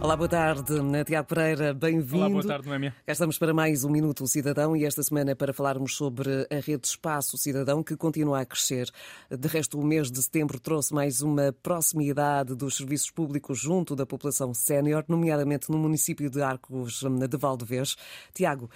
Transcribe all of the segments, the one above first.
Olá, boa tarde. Tiago Pereira, bem-vindo. Olá, boa tarde, Noémia. Cá estamos para mais um Minuto Cidadão e esta semana para falarmos sobre a rede Espaço Cidadão que continua a crescer. De resto, o mês de setembro trouxe mais uma proximidade dos serviços públicos junto da população sénior, nomeadamente no município de Arcos de Valdevez. Tiago,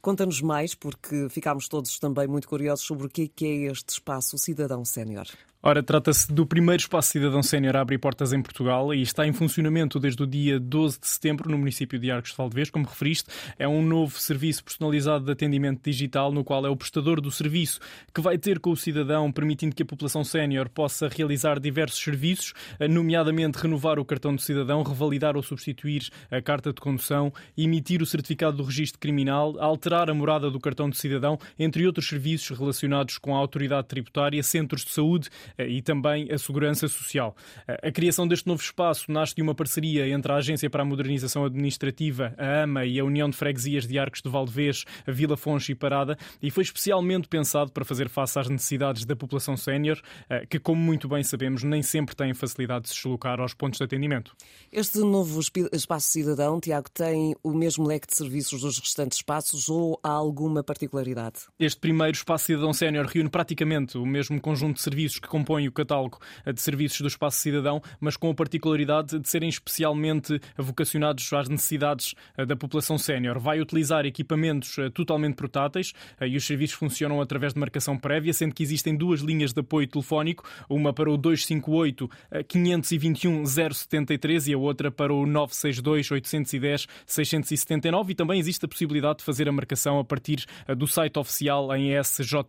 Conta-nos mais, porque ficámos todos também muito curiosos sobre o que é, é este espaço cidadão sénior. Ora, trata-se do primeiro espaço cidadão sénior a abrir portas em Portugal e está em funcionamento desde o dia 12 de setembro no município de Arcos de Valdevez, como referiste. É um novo serviço personalizado de atendimento digital no qual é o prestador do serviço que vai ter com o cidadão, permitindo que a população sénior possa realizar diversos serviços, nomeadamente renovar o cartão do cidadão, revalidar ou substituir a carta de condução, emitir o certificado do registro criminal, alterar a morada do cartão do cidadão, entre outros serviços relacionados com a autoridade tributária, centros de saúde e também a segurança social. Eh, a criação deste novo espaço nasce de uma parceria entre a Agência para a Modernização Administrativa, a AMA e a União de Freguesias de Arcos de Valdevez, a Vila Fonche e Parada, e foi especialmente pensado para fazer face às necessidades da população sénior, eh, que, como muito bem sabemos, nem sempre tem facilidade de se deslocar aos pontos de atendimento. Este novo espaço cidadão, Tiago, tem o mesmo leque de serviços dos restantes espaços ou há alguma particularidade? Este primeiro espaço cidadão sénior reúne praticamente o mesmo conjunto de serviços que compõem o catálogo de serviços do Espaço Cidadão, mas com a particularidade de serem especialmente vocacionados às necessidades eh, da população sénior. Vai utilizar equipamentos eh, totalmente portáteis eh, e os serviços funcionam através de marcação prévia, sendo que existem duas linhas de apoio telefónico, uma para o 258 521 073 e a outra para o 962 810 679 e também existe a possibilidade de fazer a marcação a partir do site oficial em sjp.jfav.pt.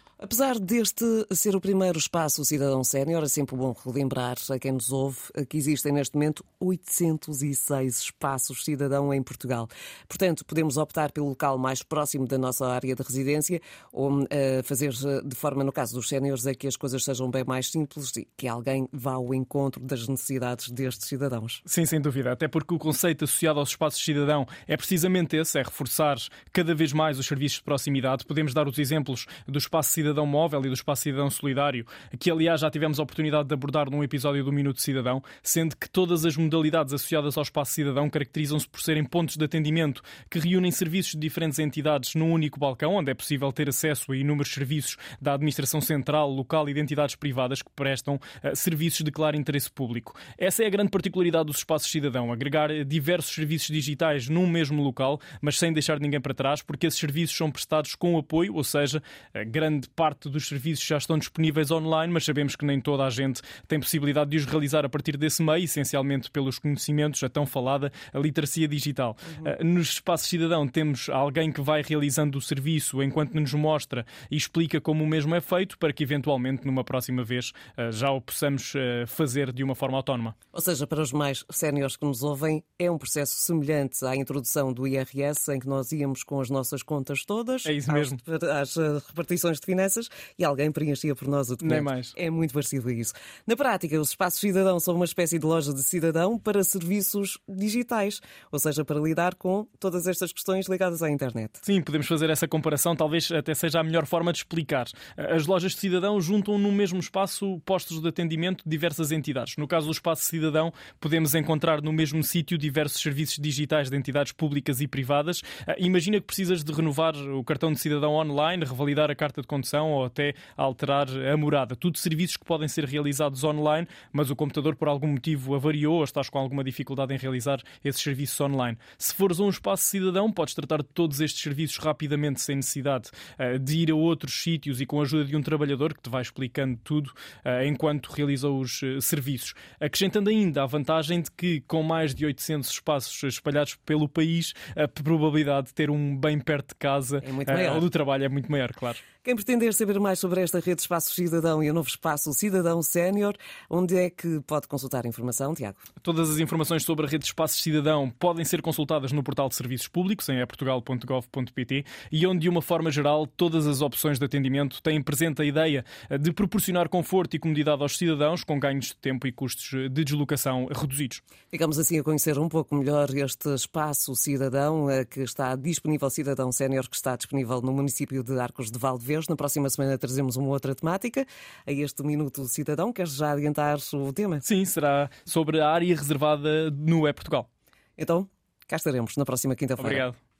Apesar deste ser o primeiro espaço cidadão sénior, é sempre bom relembrar a quem nos ouve que existem neste momento 806 espaços cidadão em Portugal. Portanto, podemos optar pelo local mais próximo da nossa área de residência ou uh, fazer de forma, no caso dos séniores, é que as coisas sejam bem mais simples e que alguém vá ao encontro das necessidades destes cidadãos. Sim, sem dúvida. Até porque o conceito associado aos espaços cidadão é precisamente esse, é reforçar cada vez mais os serviços de proximidade. Podemos dar os exemplos do espaço cidadão Cidadão Móvel e do Espaço Cidadão Solidário, que aliás já tivemos a oportunidade de abordar num episódio do Minuto Cidadão, sendo que todas as modalidades associadas ao Espaço Cidadão caracterizam-se por serem pontos de atendimento que reúnem serviços de diferentes entidades num único balcão, onde é possível ter acesso a inúmeros serviços da Administração Central, local e de entidades privadas que prestam uh, serviços de claro interesse público. Essa é a grande particularidade dos espaços cidadão, agregar diversos serviços digitais num mesmo local, mas sem deixar ninguém para trás, porque esses serviços são prestados com apoio, ou seja, grande parte dos serviços já estão disponíveis online, mas sabemos que nem toda a gente tem possibilidade de os realizar a partir desse meio, essencialmente pelos conhecimentos, a tão falada a literacia digital. Uhum. Nos espaços cidadão temos alguém que vai realizando o serviço enquanto nos mostra e explica como o mesmo é feito, para que eventualmente numa próxima vez ah, já o possamos ah, fazer de uma forma autónoma. Ou seja, para os mais séniores que nos ouvem, é um processo semelhante à introdução do IRS, em que nós íamos com as nossas contas todas, é isso mesmo. às repartições de finanças e alguém preenchia por nós o documento. Nem mais. É muito parecido a isso. Na prática, os espaços cidadão são uma espécie de loja de cidadão para serviços digitais, ou seja, para lidar com todas estas questões ligadas à internet. Sim, podemos fazer essa comparação, talvez até seja a melhor forma de explicar. As lojas de cidadão juntam no mesmo espaço postos de atendimento de diversas entidades. No caso do espaço cidadão, podemos encontrar no mesmo sítio diversos serviços digitais de entidades públicas e privadas. Imagina que precisas de renovar o cartão de cidadão online, revalidar a carta de condução ou até alterar a morada. Tudo serviços que podem ser realizados online, mas o computador por algum motivo avariou ou estás com alguma dificuldade em realizar esses serviços online. Se fores a um espaço cidadão, podes tratar de todos estes serviços rapidamente, sem necessidade uh, de ir a outros sítios e com a ajuda de um trabalhador que te vai explicando tudo uh, enquanto realiza os uh, serviços. Acrescentando ainda a vantagem de que, com mais de 800 espaços espalhados pelo país, a probabilidade de ter um bem perto de casa é ou do trabalho é muito maior, claro. Quem pretender saber mais sobre esta rede Espaço Cidadão e o novo Espaço Cidadão Sénior, onde é que pode consultar a informação, Tiago? Todas as informações sobre a rede Espaço Cidadão podem ser consultadas no portal de Serviços Públicos, em eportugal.gov.pt, e onde, de uma forma geral, todas as opções de atendimento têm presente a ideia de proporcionar conforto e comodidade aos cidadãos, com ganhos de tempo e custos de deslocação reduzidos. Ficamos assim a conhecer um pouco melhor este Espaço Cidadão, eh, que está disponível, Cidadão Sénior, que está disponível no município de Arcos de Valdevez vez. Na próxima semana trazemos uma outra temática. A este Minuto Cidadão, queres já adiantar o tema? Sim, será sobre a área reservada no É Portugal. Então, cá estaremos na próxima quinta-feira. Obrigado.